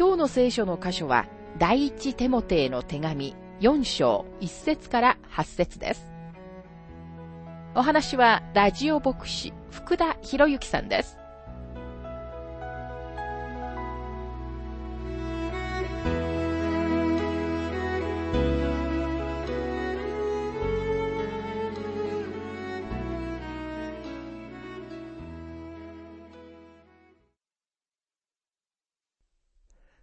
今日の聖書の箇所は、第一テモテへの手紙4章1節から8節です。お話は、ラジオ牧師、福田博之さんです。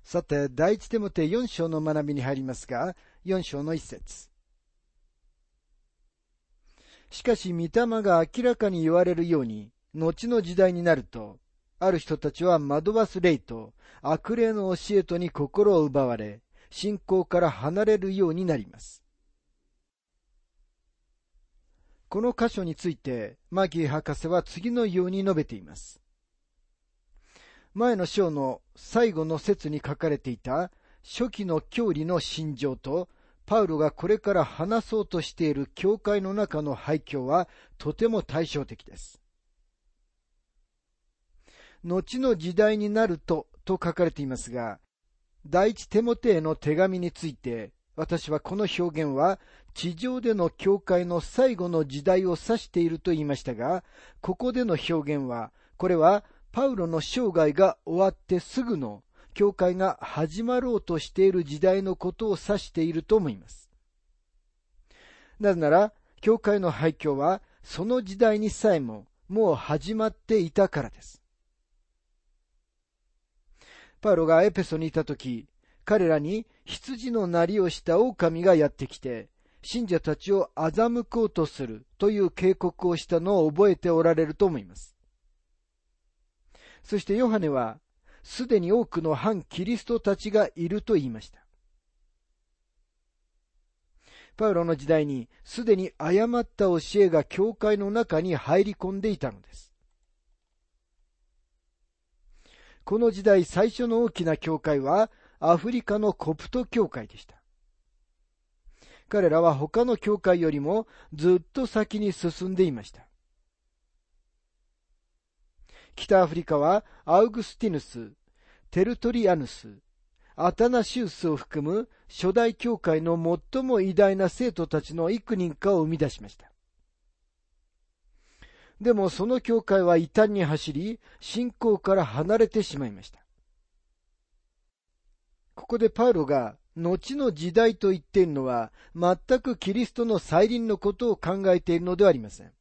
さて、第一手モて4章の学びに入りますが、4章の一節。しかし、御霊が明らかに言われるように、後の時代になると、ある人たちは惑わす霊と悪霊の教えとに心を奪われ、信仰から離れるようになります。この箇所について、マギー博士は次のように述べています。前の章の最後の説に書かれていた初期の教理の心情と、パウロがこれから話そうとしている教会の中の廃墟はとても対照的です。後の時代になるとと書かれていますが、第一テモテへの手紙について、私はこの表現は地上での教会の最後の時代を指していると言いましたが、ここでの表現は、これはパウロの生涯が終わってすぐの教会が始まろうとしている時代のことを指していると思います。なぜなら、教会の廃墟はその時代にさえももう始まっていたからです。パウロがエペソにいたとき、彼らに羊のなりをした狼がやってきて、信者たちを欺こうとするという警告をしたのを覚えておられると思います。そしてヨハネは、すでに多くの反キリストたちがいると言いました。パウロの時代にすでに誤った教えが教会の中に入り込んでいたのです。この時代最初の大きな教会はアフリカのコプト教会でした。彼らは他の教会よりもずっと先に進んでいました。北アフリカはアウグスティヌス、テルトリアヌス、アタナシウスを含む初代教会の最も偉大な生徒たちの幾人かを生み出しました。でもその教会は異端に走り、信仰から離れてしまいました。ここでパウロが後の時代と言っているのは全くキリストの再臨のことを考えているのではありません。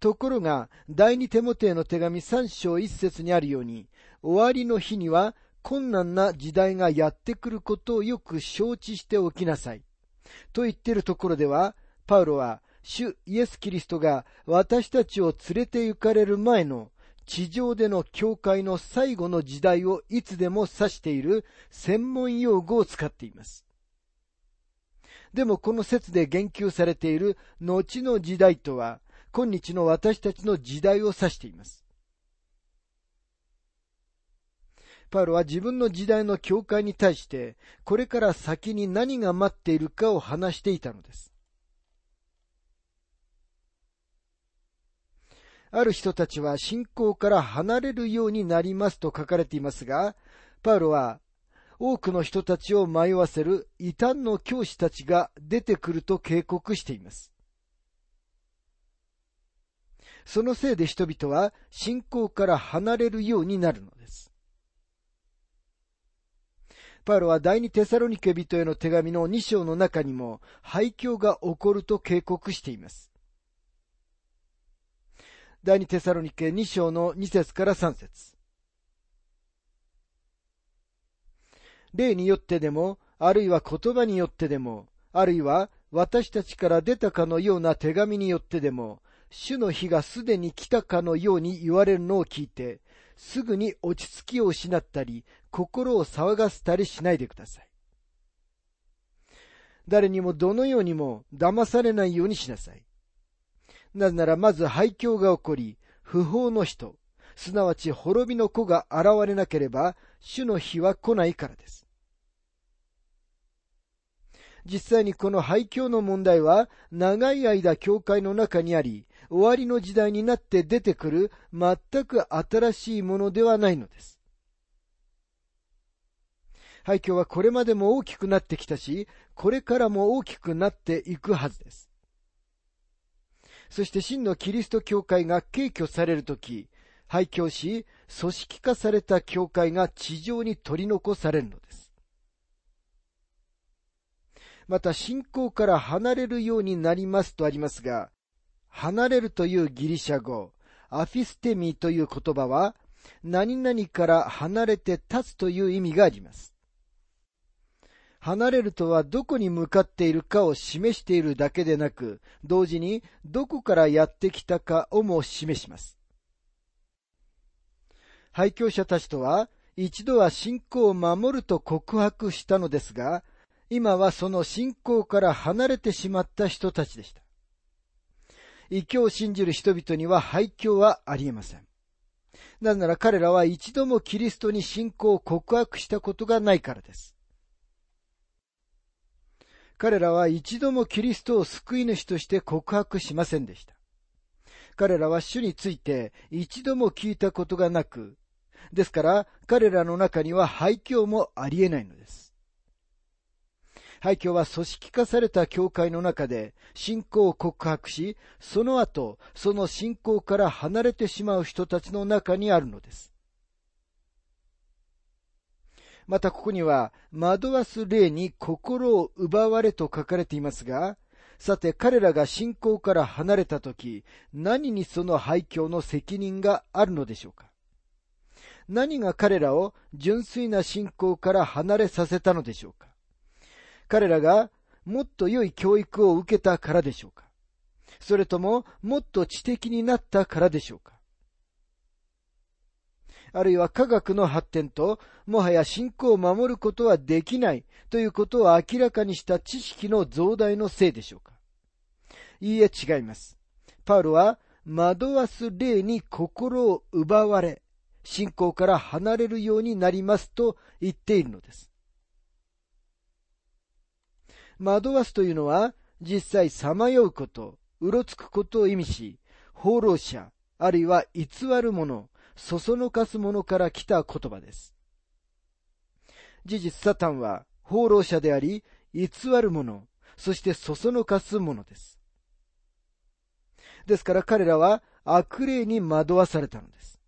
ところが、第二手モテの手紙三章一節にあるように、終わりの日には困難な時代がやってくることをよく承知しておきなさい。と言っているところでは、パウロは、主イエス・キリストが私たちを連れて行かれる前の地上での教会の最後の時代をいつでも指している専門用語を使っています。でもこの説で言及されている後の時代とは、今日の私たちの時代を指しています。パウロは自分の時代の教会に対して、これから先に何が待っているかを話していたのです。ある人たちは信仰から離れるようになりますと書かれていますが、パウロは多くの人たちを迷わせる異端の教師たちが出てくると警告しています。そのせいで人々は信仰から離れるようになるのです。パウロは第二テサロニケ人への手紙の2章の中にも廃墟が起こると警告しています。第二テサロニケ2章の2節から3節例によってでも、あるいは言葉によってでも、あるいは私たちから出たかのような手紙によってでも、主の日がすでに来たかのように言われるのを聞いて、すぐに落ち着きを失ったり、心を騒がせたりしないでください。誰にもどのようにも騙されないようにしなさい。なぜならまず廃墟が起こり、不法の人、すなわち滅びの子が現れなければ、主の日は来ないからです。実際にこの廃墟の問題は、長い間教会の中にあり、終わりの時代になって出てくる全く新しいものではないのです。廃墟はこれまでも大きくなってきたし、これからも大きくなっていくはずです。そして真のキリスト教会が敬挙されるとき、廃墟し、組織化された教会が地上に取り残されるのです。また信仰から離れるようになりますとありますが、離れるというギリシャ語、アフィステミという言葉は、何々から離れて立つという意味があります。離れるとはどこに向かっているかを示しているだけでなく、同時にどこからやってきたかをも示します。廃墟者たちとは、一度は信仰を守ると告白したのですが、今はその信仰から離れてしまった人たちでした。異教を信じる人々には廃墟はありえません。なぜなら彼らは一度もキリストに信仰を告白したことがないからです。彼らは一度もキリストを救い主として告白しませんでした。彼らは主について一度も聞いたことがなく、ですから彼らの中には廃墟もありえないのです。廃墟は組織化された教会の中で信仰を告白し、その後、その信仰から離れてしまう人たちの中にあるのです。またここには、惑わす霊に心を奪われと書かれていますが、さて彼らが信仰から離れたとき、何にその廃墟の責任があるのでしょうか何が彼らを純粋な信仰から離れさせたのでしょうか彼らがもっと良い教育を受けたからでしょうかそれとももっと知的になったからでしょうかあるいは科学の発展と、もはや信仰を守ることはできないということを明らかにした知識の増大のせいでしょうかいいえ違います。パウロは、惑わす霊に心を奪われ、信仰から離れるようになりますと言っているのです。惑わすというのは、実際さまようこと、うろつくことを意味し、放浪者、あるいは偽る者、そそのかす者から来た言葉です。事実、サタンは放浪者であり、偽る者、そしてそそのかす者です。ですから彼らは悪霊に惑わされたのです。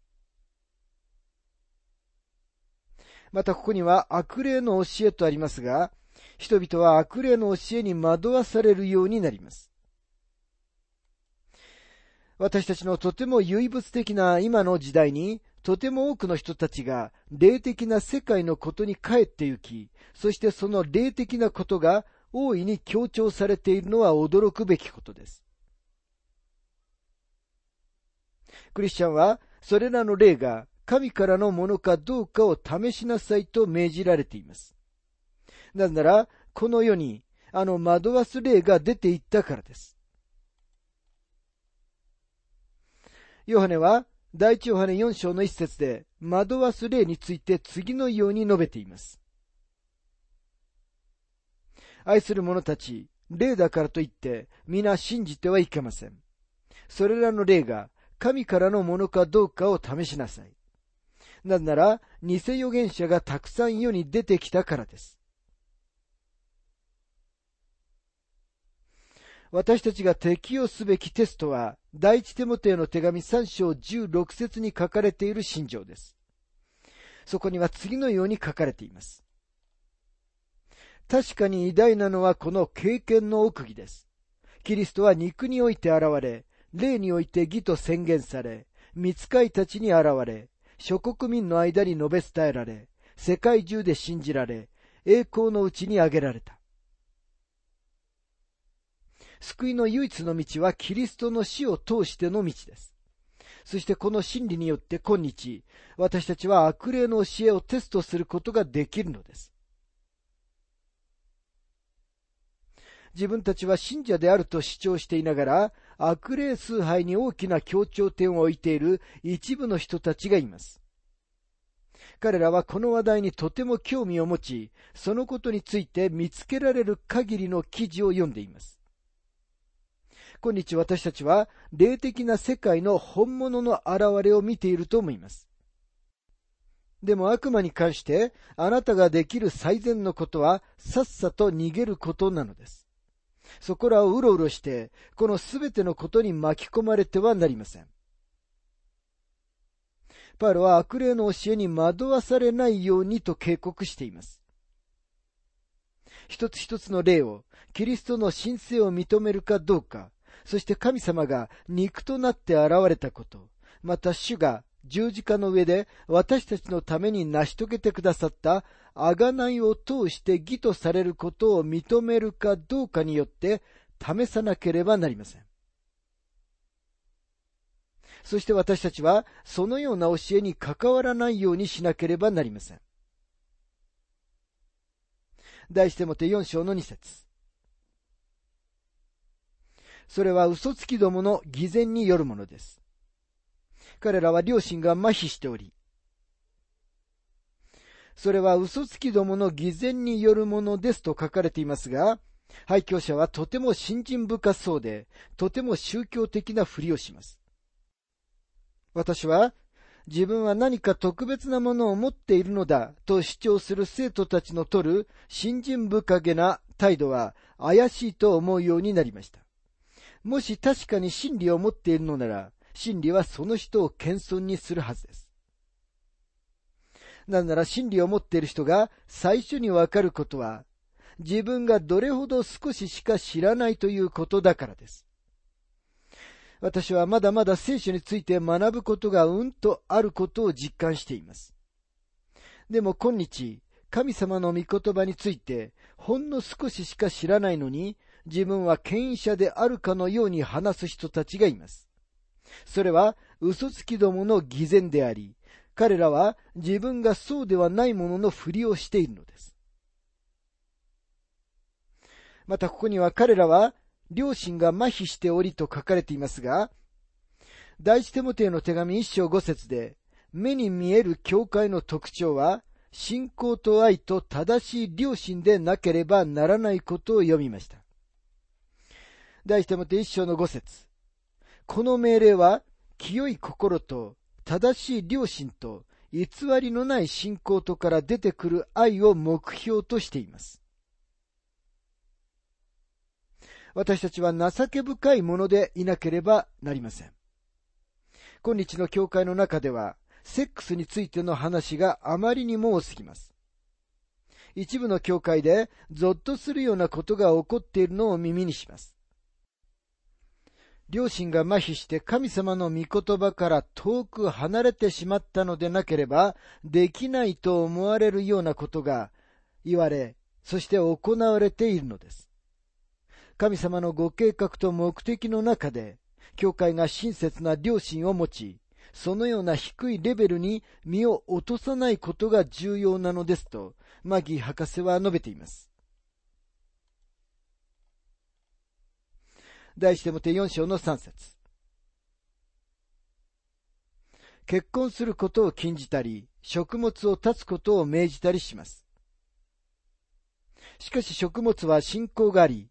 またここには悪霊の教えとありますが、人々は悪霊の教えに惑わされるようになります。私たちのとても唯物的な今の時代に、とても多くの人たちが霊的な世界のことに帰って行き、そしてその霊的なことが大いに強調されているのは驚くべきことです。クリスチャンは、それらの霊が神からのものかどうかを試しなさいと命じられています。なぜなら、この世にあの惑わす霊が出ていったからです。ヨハネは、第一ヨハネ4章の一節で、惑わす霊について次のように述べています。愛する者たち、霊だからといって、皆信じてはいけません。それらの霊が神からのものかどうかを試しなさい。なぜなら、偽預言者がたくさん世に出てきたからです。私たちが適用すべきテストは、第一テモテの手紙3章16節に書かれている信条です。そこには次のように書かれています。確かに偉大なのはこの経験の奥義です。キリストは肉において現れ、霊において義と宣言され、見つかいたちに現れ、諸国民の間に述べ伝えられ、世界中で信じられ、栄光のうちに挙げられた。救いの唯一の道はキリストの死を通しての道です。そしてこの真理によって今日、私たちは悪霊の教えをテストすることができるのです。自分たちは信者であると主張していながら、悪霊崇拝に大きな強調点を置いている一部の人たちがいます。彼らはこの話題にとても興味を持ち、そのことについて見つけられる限りの記事を読んでいます。今日私たちは霊的な世界の本物の現れを見ていると思います。でも悪魔に関してあなたができる最善のことはさっさと逃げることなのです。そこらをうろうろして、このすべてのことに巻き込まれてはなりません。パウロは悪霊の教えに惑わされないようにと警告しています。一つ一つの霊を、キリストの神聖を認めるかどうか、そして神様が肉となって現れたこと、また主が十字架の上で私たちのために成し遂げてくださった贖いを通して義とされることを認めるかどうかによって試さなければなりません。そして私たちはそのような教えに関わらないようにしなければなりません。題してもて4章の2節それは嘘つきどもの偽善によるものです。彼らは両親が麻痺しており、それは嘘つきどもの偽善によるものですと書かれていますが、廃墟者はとても信心深そうで、とても宗教的なふりをします。私は、自分は何か特別なものを持っているのだと主張する生徒たちの取る信心深げな態度は怪しいと思うようになりました。もし確かに真理を持っているのなら、真理はその人を謙遜にするはずです。なぜなら真理を持っている人が最初にわかることは、自分がどれほど少ししか知らないということだからです。私はまだまだ聖書について学ぶことがうんとあることを実感しています。でも今日、神様の御言葉についてほんの少ししか知らないのに、自分は権威者であるかのように話す人たちがいます。それは嘘つきどもの偽善であり、彼らは自分がそうではないもののふりをしているのです。またここには彼らは両親が麻痺しておりと書かれていますが、第一テモテへの手紙一章五節で、目に見える教会の特徴は、信仰と愛と正しい良心でなければならないことを読みました。第一テモテ一章の五節この命令は、清い心と正しい良心と偽りのない信仰とから出てくる愛を目標としています。私たちは情け深いものでいなければなりません。今日の教会の中では、セックスについての話があまりにも多すぎます。一部の教会でゾッとするようなことが起こっているのを耳にします。両親が麻痺して神様の御言葉から遠く離れてしまったのでなければできないと思われるようなことが言われ、そして行われているのです。神様のご計画と目的の中で、教会が親切な良心を持ち、そのような低いレベルに身を落とさないことが重要なのですと、マギー博士は述べています。題してもて4章の3節結婚することを禁じたり、食物を断つことを命じたりします。しかし食物は信仰があり、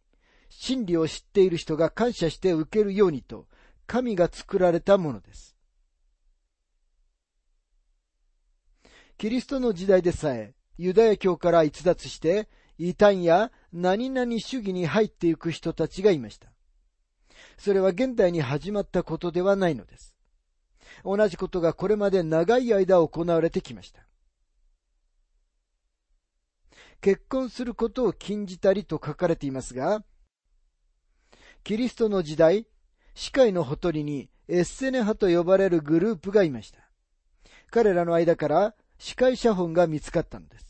真理を知っている人が感謝して受けるようにと、神が作られたものです。キリストの時代でさえ、ユダヤ教から逸脱して、異端や何々主義に入っていく人たちがいました。それは現代に始まったことではないのです。同じことがこれまで長い間行われてきました。結婚することを禁じたりと書かれていますが、キリストの時代、司会のほとりにエッセネ派と呼ばれるグループがいました。彼らの間から司会写本が見つかったのです。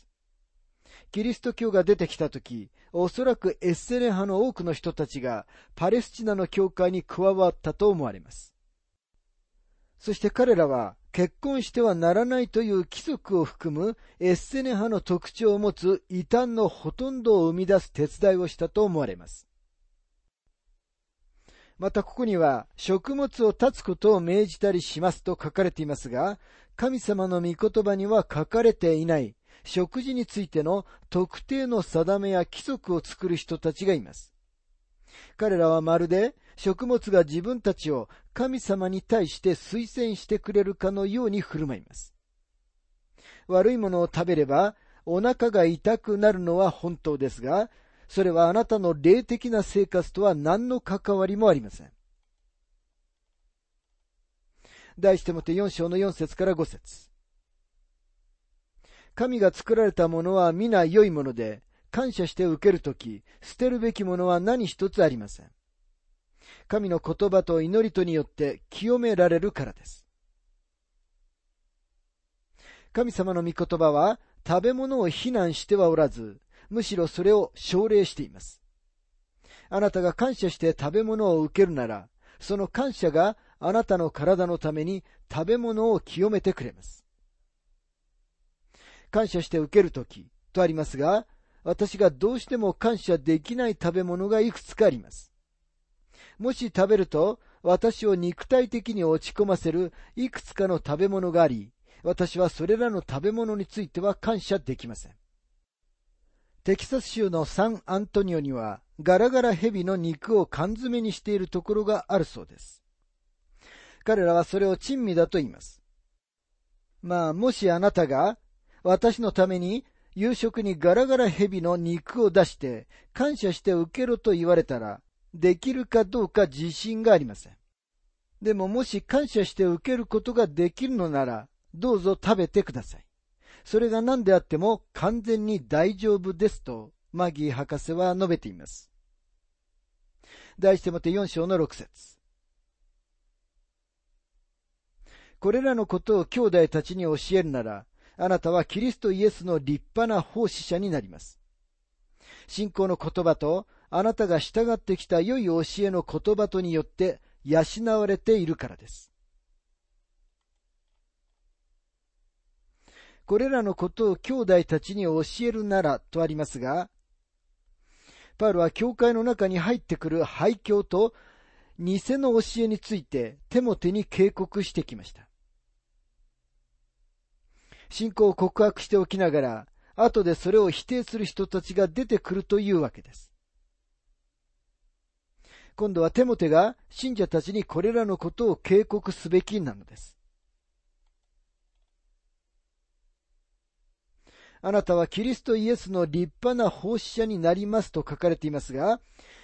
キリスト教が出てきたとき、おそらくエッセネ派の多くの人たちがパレスチナの教会に加わったと思われます。そして彼らは結婚してはならないという規則を含むエッセネ派の特徴を持つ異端のほとんどを生み出す手伝いをしたと思われます。またここには食物を断つことを命じたりしますと書かれていますが、神様の御言葉には書かれていない食事についての特定の定めや規則を作る人たちがいます。彼らはまるで食物が自分たちを神様に対して推薦してくれるかのように振る舞います。悪いものを食べればお腹が痛くなるのは本当ですが、それはあなたの霊的な生活とは何の関わりもありません。題してもて4章の4節から5節神が作られたものは皆良いもので、感謝して受けるとき、捨てるべきものは何一つありません。神の言葉と祈りとによって清められるからです。神様の御言葉は食べ物を非難してはおらず、むしろそれを奨励しています。あなたが感謝して食べ物を受けるなら、その感謝があなたの体のために食べ物を清めてくれます。感謝して受けるときとありますが、私がどうしても感謝できない食べ物がいくつかあります。もし食べると私を肉体的に落ち込ませるいくつかの食べ物があり、私はそれらの食べ物については感謝できません。テキサス州のサンアントニオにはガラガラヘビの肉を缶詰にしているところがあるそうです。彼らはそれを珍味だと言います。まあ、もしあなたが私のために夕食にガラガラヘビの肉を出して感謝して受けろと言われたらできるかどうか自信がありません。でももし感謝して受けることができるのならどうぞ食べてください。それが何であっても完全に大丈夫ですと、マギー博士は述べています。題してもて4章の6節これらのことを兄弟たちに教えるなら、あなたはキリストイエスの立派な奉仕者になります。信仰の言葉と、あなたが従ってきた良い教えの言葉とによって養われているからです。これらのことを兄弟たちに教えるならとありますが、パウロは教会の中に入ってくる廃教と偽の教えについて手も手に警告してきました。信仰を告白しておきながら、後でそれを否定する人たちが出てくるというわけです。今度はテモテが信者たちにこれらのことを警告すべきなのです。あなたはキリストイエスの立派な奉仕者になりますと書かれていますが、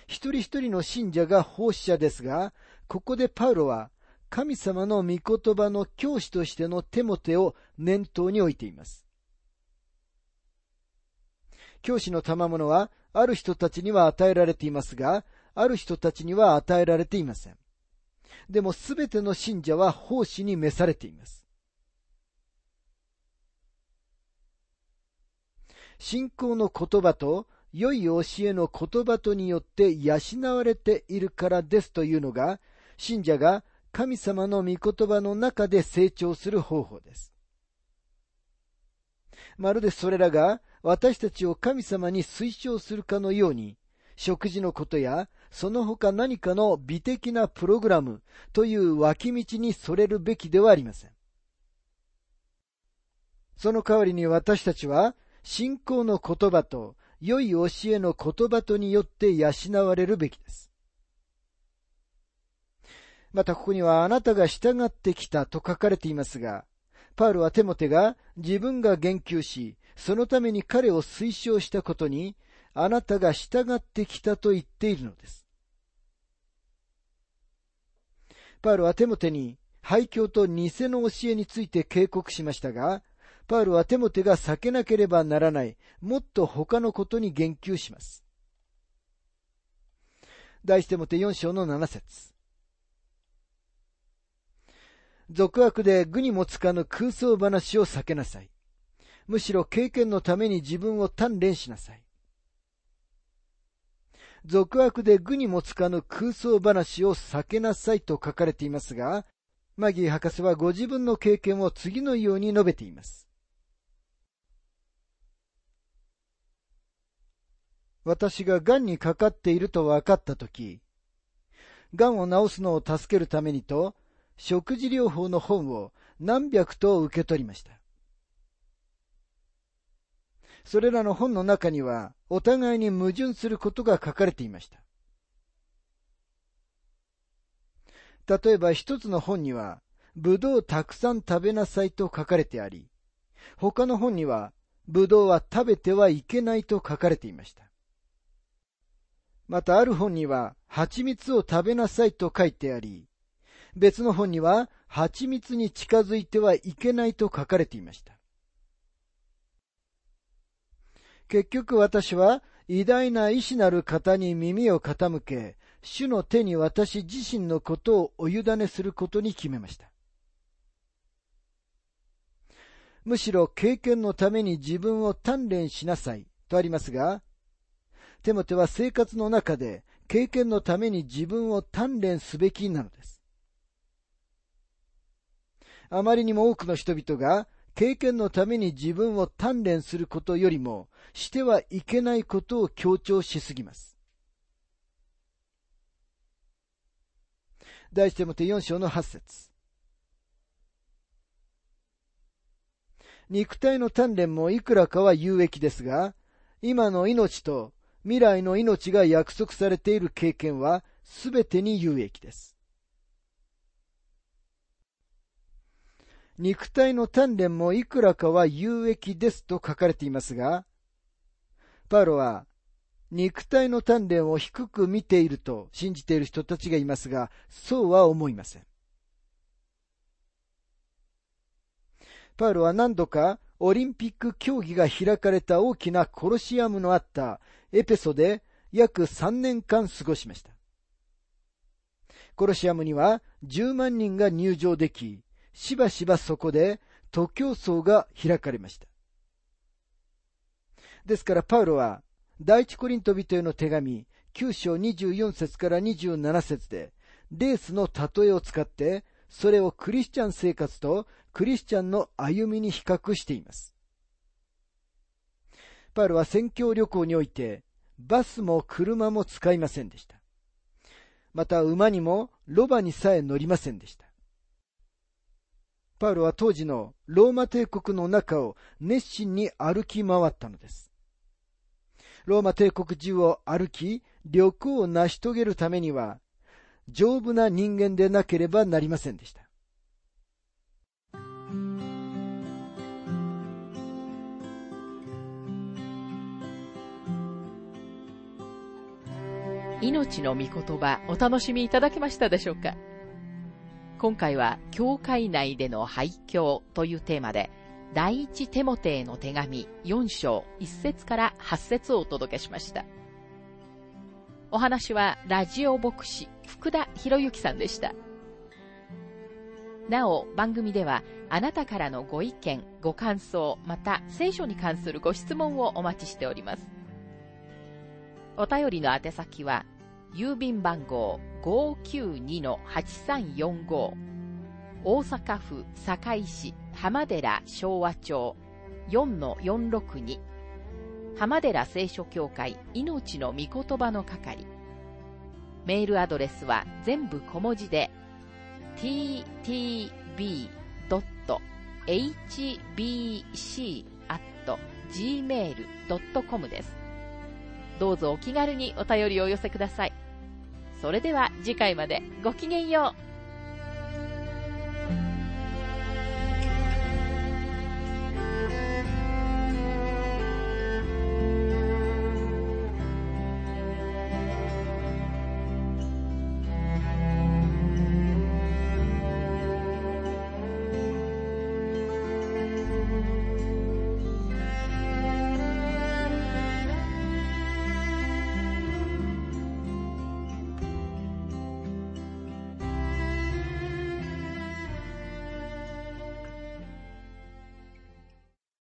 一人一人の信者が奉仕者ですが、ここでパウロは神様の御言葉の教師としてのテモテを念頭に置いています。教師の賜物はある人たちには与えられていますが、ある人たちには与えられていません。でもすべての信者は奉仕に召されています。信仰の言葉と良い教えの言葉とによって養われているからですというのが、信者が神様の御言葉の中で成長する方法です。まるでそれらが私たちを神様に推奨するかのように、食事のことやその他何かの美的なプログラムという脇道にそれるべきではありません。その代わりに私たちは信仰の言葉と良い教えの言葉とによって養われるべきです。またここにはあなたが従ってきたと書かれていますが、パウルはテモテが自分が言及し、そのために彼を推奨したことに、あなたが従ってきたと言っているのです。パウルはテモテに廃墟と偽の教えについて警告しましたが、パウルはテモテが避けなければならない、もっと他のことに言及します。第一テモテ4章の7節俗悪で具にもつかぬ空想話を避けなさい。むしろ経験のために自分を鍛錬しなさい。俗悪で具にもつかぬ空想話を避けなさいと書かれていますが、マギー博士はご自分の経験を次のように述べています。私が癌にかかっていると分かったとき、癌を治すのを助けるためにと、食事療法の本を何百と受け取りました。それらの本の中には、お互いに矛盾することが書かれていました。例えば一つの本には、ぶどうたくさん食べなさいと書かれてあり、他の本には、ぶどうは食べてはいけないと書かれていました。またある本には、蜂蜜を食べなさいと書いてあり、別の本には、蜂蜜に近づいてはいけないと書かれていました。結局私は偉大な医師なる方に耳を傾け、主の手に私自身のことをお委ねすることに決めました。むしろ経験のために自分を鍛錬しなさいとありますが、テモテは生活の中で経験のために自分を鍛錬すべきなのです。あまりにも多くの人々が経験のために自分を鍛錬することよりもしてはいけないことを強調しすぎます。第一手もて4章の8節肉体の鍛錬もいくらかは有益ですが、今の命と未来の命が約束されている経験はすべてに有益です。肉体の鍛錬もいくらかは有益ですと書かれていますが、パウロは肉体の鍛錬を低く見ていると信じている人たちがいますが、そうは思いません。パウロは何度かオリンピック競技が開かれた大きなコロシアムのあったエペソで約3年間過ごしました。コロシアムには10万人が入場でき、しばしばそこで徒競走が開かれました。ですからパウロは第一コリント人への手紙、9章24節から27節で、レースの例えを使って、それをクリスチャン生活とクリスチャンの歩みに比較しています。パウロは宣教旅行において、バスも車も使いませんでした。また馬にもロバにさえ乗りませんでした。パウロは当時のローマ帝国の中を熱心に歩き回ったのです。ローマ帝国中を歩き、旅行を成し遂げるためには、丈夫な人間でなければなりませんでした。命の御言葉お楽しみいただけましたでしょうか？今回は教会内での廃墟というテーマで第一テモテへの手紙4章1節から8節をお届けしました。お話はラジオ牧師福田博之さんでした。なお、番組ではあなたからのご意見、ご感想、また聖書に関するご質問をお待ちしております。お便りの宛先は、郵便番号592-8345大阪府堺市浜寺昭和町4-462浜寺聖書協会命の御言葉の係メールアドレスは全部小文字で ttb.hbc.gmail.com です。どうぞお気軽にお便りをお寄せください。それでは次回までごきげんよう。